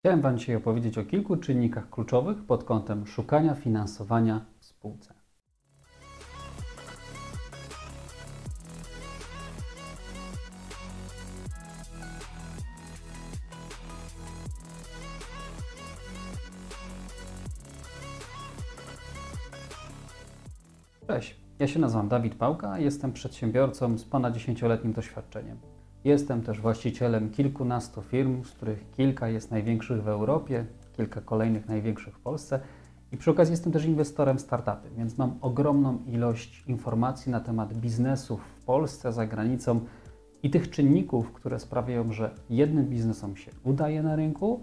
Chciałem Wam dzisiaj opowiedzieć o kilku czynnikach kluczowych pod kątem szukania finansowania w spółce. Cześć, ja się nazywam Dawid Pałka, jestem przedsiębiorcą z ponad 10-letnim doświadczeniem. Jestem też właścicielem kilkunastu firm, z których kilka jest największych w Europie, kilka kolejnych największych w Polsce. I przy okazji jestem też inwestorem startupy, więc mam ogromną ilość informacji na temat biznesów w Polsce, za granicą i tych czynników, które sprawiają, że jednym biznesom się udaje na rynku,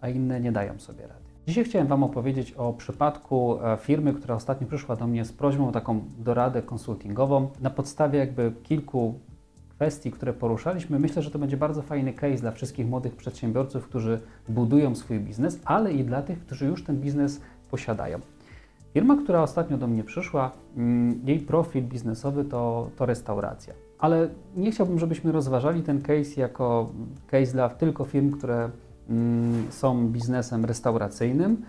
a inne nie dają sobie rady. Dzisiaj chciałem Wam opowiedzieć o przypadku e, firmy, która ostatnio przyszła do mnie z prośbą o taką doradę konsultingową. Na podstawie jakby kilku kwestii, które poruszaliśmy, myślę, że to będzie bardzo fajny case dla wszystkich młodych przedsiębiorców, którzy budują swój biznes, ale i dla tych, którzy już ten biznes posiadają. Firma, która ostatnio do mnie przyszła, mm, jej profil biznesowy to, to restauracja. Ale nie chciałbym, żebyśmy rozważali ten case jako case dla tylko firm, które mm, są biznesem restauracyjnym,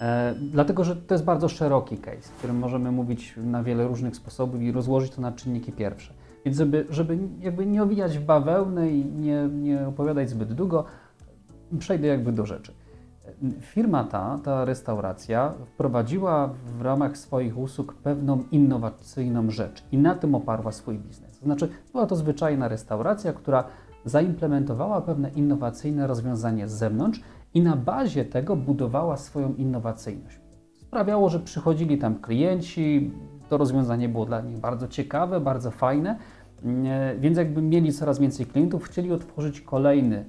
e, dlatego że to jest bardzo szeroki case, w którym możemy mówić na wiele różnych sposobów i rozłożyć to na czynniki pierwsze. Więc żeby, żeby jakby nie owijać w bawełnę i nie, nie opowiadać zbyt długo, przejdę jakby do rzeczy. Firma ta, ta restauracja, wprowadziła w ramach swoich usług pewną innowacyjną rzecz i na tym oparła swój biznes. To znaczy, była to zwyczajna restauracja, która zaimplementowała pewne innowacyjne rozwiązanie z zewnątrz i na bazie tego budowała swoją innowacyjność. Sprawiało, że przychodzili tam klienci, to rozwiązanie było dla nich bardzo ciekawe, bardzo fajne, więc jakby mieli coraz więcej klientów, chcieli otworzyć kolejny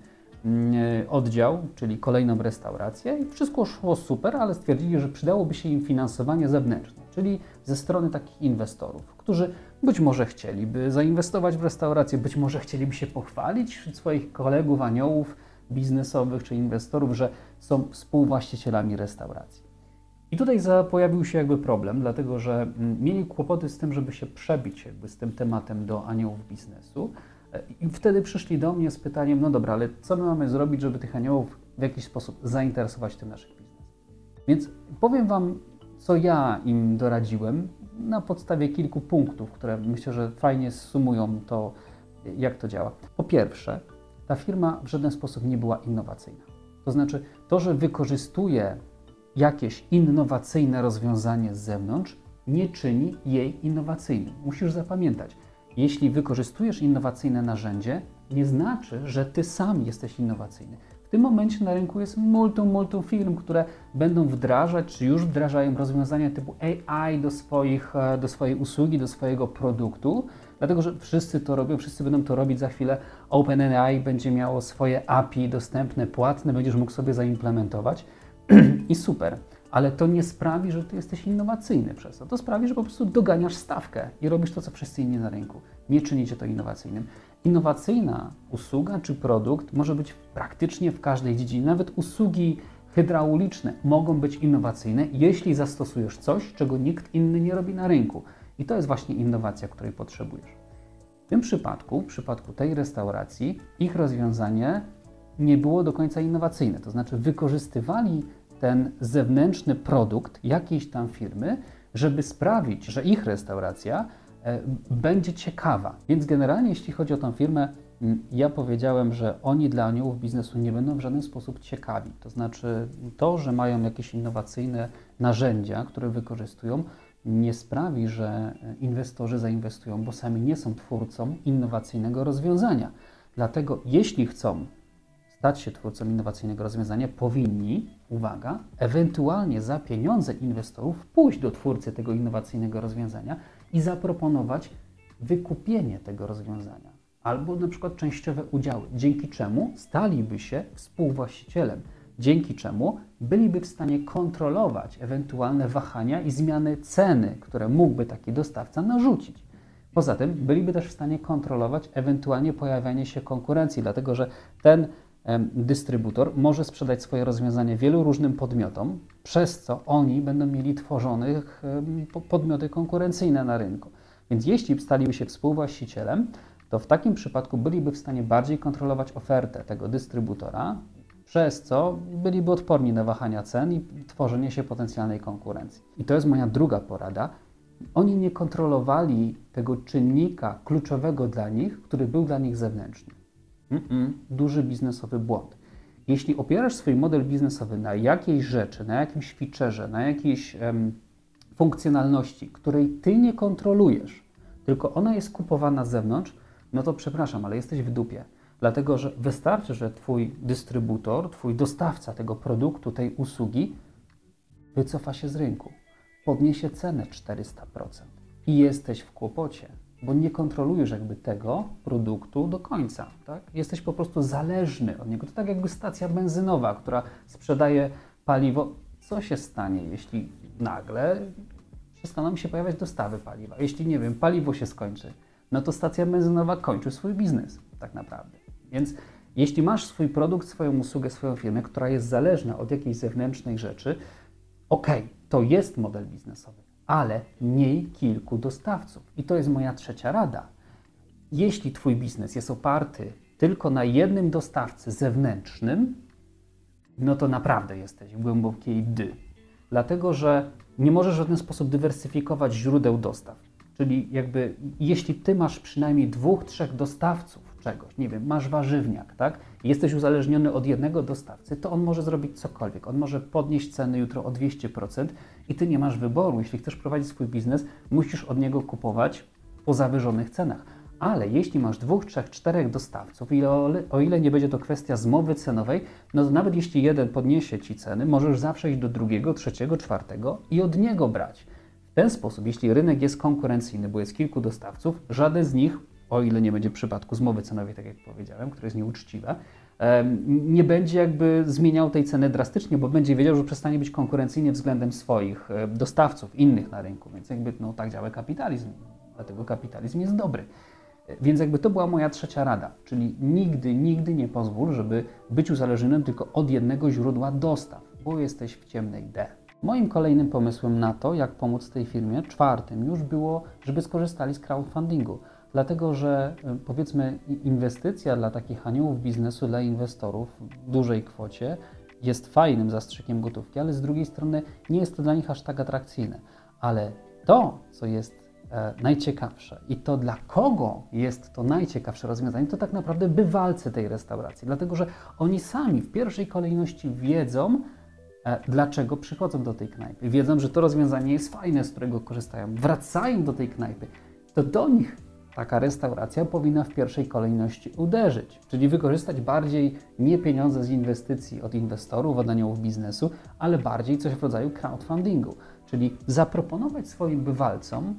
oddział, czyli kolejną restaurację i wszystko szło super, ale stwierdzili, że przydałoby się im finansowanie zewnętrzne, czyli ze strony takich inwestorów, którzy być może chcieliby zainwestować w restaurację, być może chcieliby się pochwalić wśród swoich kolegów, aniołów biznesowych czy inwestorów, że są współwłaścicielami restauracji. I tutaj pojawił się jakby problem, dlatego że mm, mieli kłopoty z tym, żeby się przebić jakby z tym tematem do aniołów biznesu. E, I wtedy przyszli do mnie z pytaniem, no dobra, ale co my mamy zrobić, żeby tych aniołów w jakiś sposób zainteresować tym naszym biznesem? Więc powiem Wam, co ja im doradziłem na podstawie kilku punktów, które myślę, że fajnie sumują to, jak to działa. Po pierwsze, ta firma w żaden sposób nie była innowacyjna. To znaczy, to, że wykorzystuje jakieś innowacyjne rozwiązanie z zewnątrz, nie czyni jej innowacyjnym. Musisz zapamiętać, jeśli wykorzystujesz innowacyjne narzędzie, nie znaczy, że ty sam jesteś innowacyjny. W tym momencie na rynku jest multum, multum firm, które będą wdrażać, czy już wdrażają rozwiązania typu AI do, swoich, e, do swojej usługi, do swojego produktu, dlatego że wszyscy to robią, wszyscy będą to robić za chwilę. OpenAI będzie miało swoje API dostępne, płatne, będziesz mógł sobie zaimplementować i super. Ale to nie sprawi, że ty jesteś innowacyjny przez to. To sprawi, że po prostu doganiasz stawkę i robisz to, co wszyscy inni na rynku. Nie czynicie to innowacyjnym. Innowacyjna usługa czy produkt może być praktycznie w każdej dziedzinie. Nawet usługi hydrauliczne mogą być innowacyjne, jeśli zastosujesz coś, czego nikt inny nie robi na rynku. I to jest właśnie innowacja, której potrzebujesz. W tym przypadku, w przypadku tej restauracji, ich rozwiązanie nie było do końca innowacyjne. To znaczy, wykorzystywali ten zewnętrzny produkt jakiejś tam firmy, żeby sprawić, że ich restauracja e, będzie ciekawa. Więc generalnie, jeśli chodzi o tą firmę, ja powiedziałem, że oni dla aniołów biznesu nie będą w żaden sposób ciekawi. To znaczy, to, że mają jakieś innowacyjne narzędzia, które wykorzystują, nie sprawi, że inwestorzy zainwestują, bo sami nie są twórcą innowacyjnego rozwiązania. Dlatego, jeśli chcą stać się twórcą innowacyjnego rozwiązania, powinni, uwaga, ewentualnie za pieniądze inwestorów pójść do twórcy tego innowacyjnego rozwiązania i zaproponować wykupienie tego rozwiązania albo na przykład częściowe udziały, dzięki czemu staliby się współwłaścicielem, dzięki czemu byliby w stanie kontrolować ewentualne wahania i zmiany ceny, które mógłby taki dostawca narzucić. Poza tym byliby też w stanie kontrolować ewentualnie pojawianie się konkurencji, dlatego że ten dystrybutor może sprzedać swoje rozwiązanie wielu różnym podmiotom, przez co oni będą mieli tworzonych podmioty konkurencyjne na rynku. Więc jeśli staliby się współwłaścicielem, to w takim przypadku byliby w stanie bardziej kontrolować ofertę tego dystrybutora, przez co byliby odporni na wahania cen i tworzenie się potencjalnej konkurencji. I to jest moja druga porada. Oni nie kontrolowali tego czynnika kluczowego dla nich, który był dla nich zewnętrzny. Mm-mm, duży biznesowy błąd. Jeśli opierasz swój model biznesowy na jakiejś rzeczy, na jakimś featureze, na jakiejś funkcjonalności, której ty nie kontrolujesz, tylko ona jest kupowana z zewnątrz, no to przepraszam, ale jesteś w dupie. Dlatego, że wystarczy, że Twój dystrybutor, Twój dostawca tego produktu, tej usługi wycofa się z rynku, podniesie cenę 400% i jesteś w kłopocie, bo nie kontrolujesz jakby tego produktu do końca. Tak? Jesteś po prostu zależny od niego. To tak jakby stacja benzynowa, która sprzedaje paliwo. Co się stanie, jeśli nagle przestaną się pojawiać dostawy paliwa? Jeśli, nie wiem, paliwo się skończy, no to stacja benzynowa kończy swój biznes tak naprawdę. Więc jeśli masz swój produkt, swoją usługę, swoją firmę, która jest zależna od jakiejś zewnętrznej rzeczy, ok, to jest model biznesowy, ale miej kilku dostawców. I to jest moja trzecia rada. Jeśli Twój biznes jest oparty tylko na jednym dostawcy zewnętrznym, no to naprawdę jesteś w głębokiej dy. Dlatego, że nie możesz w żaden sposób dywersyfikować źródeł dostaw. Czyli jakby jeśli ty masz przynajmniej dwóch, trzech dostawców czegoś, nie wiem, masz warzywniak, tak? Jesteś uzależniony od jednego dostawcy, to on może zrobić cokolwiek. On może podnieść ceny jutro o 200% i ty nie masz wyboru. Jeśli chcesz prowadzić swój biznes, musisz od niego kupować po zawyżonych cenach. Ale jeśli masz dwóch, trzech, czterech dostawców, i o, o ile nie będzie to kwestia zmowy cenowej, no to nawet jeśli jeden podniesie ci ceny, możesz zawsze iść do drugiego, trzeciego, czwartego i od niego brać. W ten sposób, jeśli rynek jest konkurencyjny, bo jest kilku dostawców, żaden z nich, o ile nie będzie przypadku zmowy cenowej, tak jak powiedziałem, która jest nieuczciwa, nie będzie jakby zmieniał tej ceny drastycznie, bo będzie wiedział, że przestanie być konkurencyjny względem swoich dostawców, innych na rynku. Więc jakby no, tak działa kapitalizm. Dlatego kapitalizm jest dobry. Więc jakby to była moja trzecia rada, czyli nigdy, nigdy nie pozwól, żeby być uzależnionym tylko od jednego źródła dostaw, bo jesteś w ciemnej D. Moim kolejnym pomysłem na to, jak pomóc tej firmie, czwartym już było, żeby skorzystali z crowdfundingu. Dlatego, że y, powiedzmy inwestycja dla takich aniołów biznesu, dla inwestorów w dużej kwocie jest fajnym zastrzykiem gotówki, ale z drugiej strony nie jest to dla nich aż tak atrakcyjne. Ale to, co jest e, najciekawsze i to dla kogo jest to najciekawsze rozwiązanie, to tak naprawdę bywalcy tej restauracji, dlatego że oni sami w pierwszej kolejności wiedzą, e, dlaczego przychodzą do tej knajpy. Wiedzą, że to rozwiązanie jest fajne, z którego korzystają, wracają do tej knajpy. To do nich taka restauracja powinna w pierwszej kolejności uderzyć, czyli wykorzystać bardziej nie pieniądze z inwestycji od inwestorów, od aniołów biznesu, ale bardziej coś w rodzaju crowdfundingu, czyli zaproponować swoim bywalcom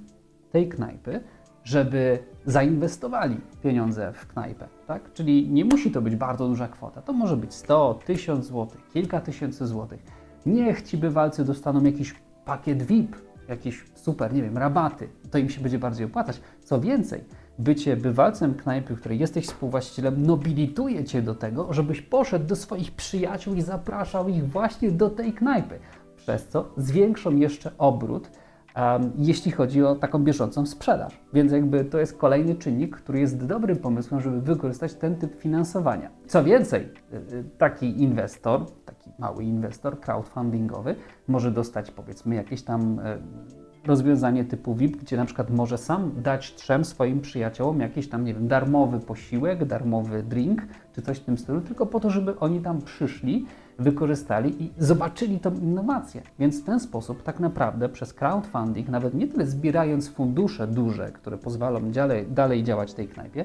tej knajpy, żeby zainwestowali pieniądze w knajpę, tak? Czyli nie musi to być bardzo duża kwota, to może być 100, 1000 zł, kilka tysięcy złotych. Niech ci bywalcy dostaną jakiś pakiet VIP, jakieś super, nie wiem, rabaty, to im się będzie bardziej opłacać. Co więcej, bycie bywalcem knajpy, której jesteś współwłaścicielem, nobilituje cię do tego, żebyś poszedł do swoich przyjaciół i zapraszał ich właśnie do tej knajpy, przez co zwiększą jeszcze obrót, jeśli chodzi o taką bieżącą sprzedaż. Więc jakby to jest kolejny czynnik, który jest dobrym pomysłem, żeby wykorzystać ten typ finansowania. Co więcej, y, y, taki inwestor, taki mały inwestor crowdfundingowy może dostać powiedzmy jakieś tam rozwiązanie typu VIP, gdzie na przykład może sam dać trzem swoim przyjaciołom jakiś tam, nie wiem, darmowy posiłek, darmowy drink, czy coś w tym stylu, tylko po to, żeby oni tam przyszli, wykorzystali i zobaczyli tą innowację. Więc w ten sposób tak naprawdę przez crowdfunding, nawet nie tyle zbierając fundusze duże, które pozwolą dalej, dalej działać tej knajpie,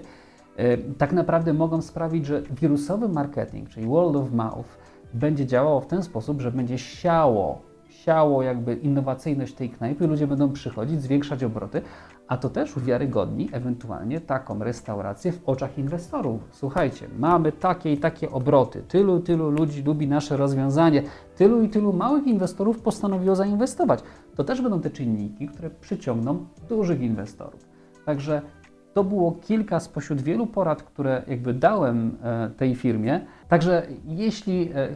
yy, tak naprawdę mogą sprawić, że wirusowy marketing, czyli word of mouth, będzie działało w ten sposób, że będzie siało siało jakby innowacyjność tej knajpy, ludzie będą przychodzić, zwiększać obroty, a to też uwiarygodni ewentualnie taką restaurację w oczach inwestorów. Słuchajcie, mamy takie i takie obroty, tylu, tylu ludzi lubi nasze rozwiązanie, tylu i tylu małych inwestorów postanowiło zainwestować. To też będą te czynniki, które przyciągną dużych inwestorów. Także to było kilka spośród wielu porad, które jakby dałem e, tej firmie. Także jeśli e,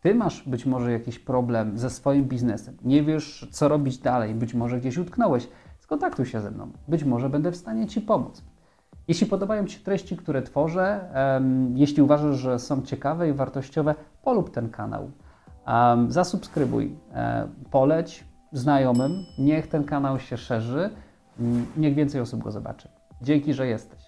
ty masz być może jakiś problem ze swoim biznesem, nie wiesz, co robić dalej, być może gdzieś utknąłeś, skontaktuj się ze mną. Być może będę w stanie Ci pomóc. Jeśli podobają Ci się treści, które tworzę, um, jeśli uważasz, że są ciekawe i wartościowe, polub ten kanał. Um, zasubskrybuj, e, poleć znajomym, niech ten kanał się szerzy, mm, niech więcej osób go zobaczy. Dzięki, że jesteś.